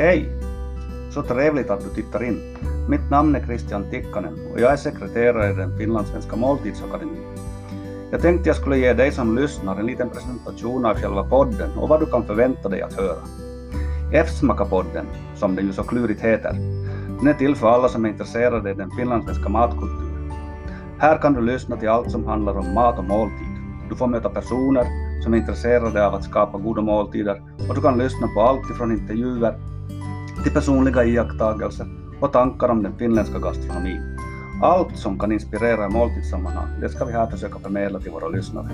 Hej! Så trevligt att du tittar in. Mitt namn är Christian Tikkanen och jag är sekreterare i den finlandssvenska måltidsakademin. Jag tänkte jag skulle ge dig som lyssnar en liten presentation av själva podden och vad du kan förvänta dig att höra. F-smaka-podden, som den ju så klurigt heter, den är till för alla som är intresserade i den finlandssvenska matkulturen. Här kan du lyssna till allt som handlar om mat och måltid. Du får möta personer som är intresserade av att skapa goda måltider och du kan lyssna på allt ifrån intervjuer till personliga iakttagelser och tankar om den finländska gastronomin. Allt som kan inspirera i måltidssammanhang, det ska vi här försöka förmedla till våra lyssnare.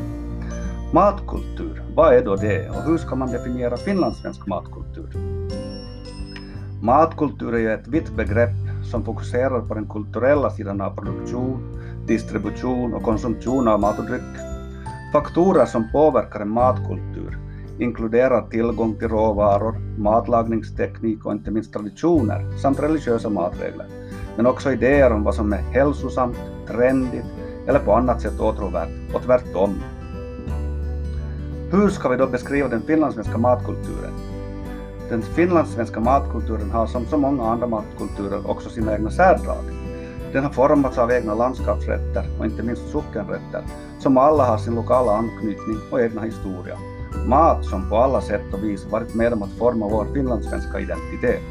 Matkultur, vad är då det och hur ska man definiera finlandssvensk matkultur? Matkultur är ju ett vitt begrepp som fokuserar på den kulturella sidan av produktion, distribution och konsumtion av mat och dryck. Faktorer som påverkar en matkultur inkluderar tillgång till råvaror, matlagningsteknik och inte minst traditioner samt religiösa matregler, men också idéer om vad som är hälsosamt, trendigt eller på annat sätt åtråvärt och tvärtom. Hur ska vi då beskriva den finlandssvenska matkulturen? Den finlandssvenska matkulturen har som så många andra matkulturer också sina egna särdrag. Den har formats av egna landskapsrätter och inte minst sockenrätter som alla har sin lokala anknytning och egna historia. Mat som på alla sätt och vis varit med om att forma vår finlandssvenska identitet.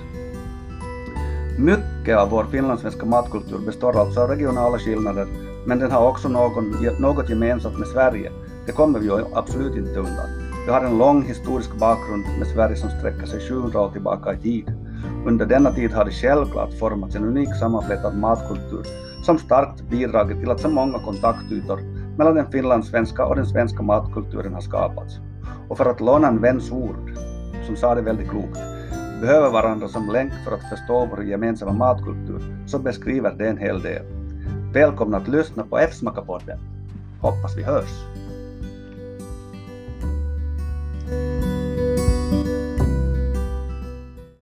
Mycket av vår finlandssvenska matkultur består alltså av regionala skillnader, men den har också någon, något gemensamt med Sverige. Det kommer vi ju absolut inte undan. Vi har en lång historisk bakgrund med Sverige som sträcker sig 700 år tillbaka i tid. Under denna tid har det självklart formats en unik sammanflätad matkultur som starkt bidragit till att så många kontaktytor mellan den finlandssvenska och den svenska matkulturen har skapats. Och för att låna en väns ord, som sa det väldigt klokt, behöver varandra som länk för att förstå vår gemensamma matkultur, så beskriver det en hel del. Välkomna att lyssna på F-smaka-podden. Hoppas vi hörs!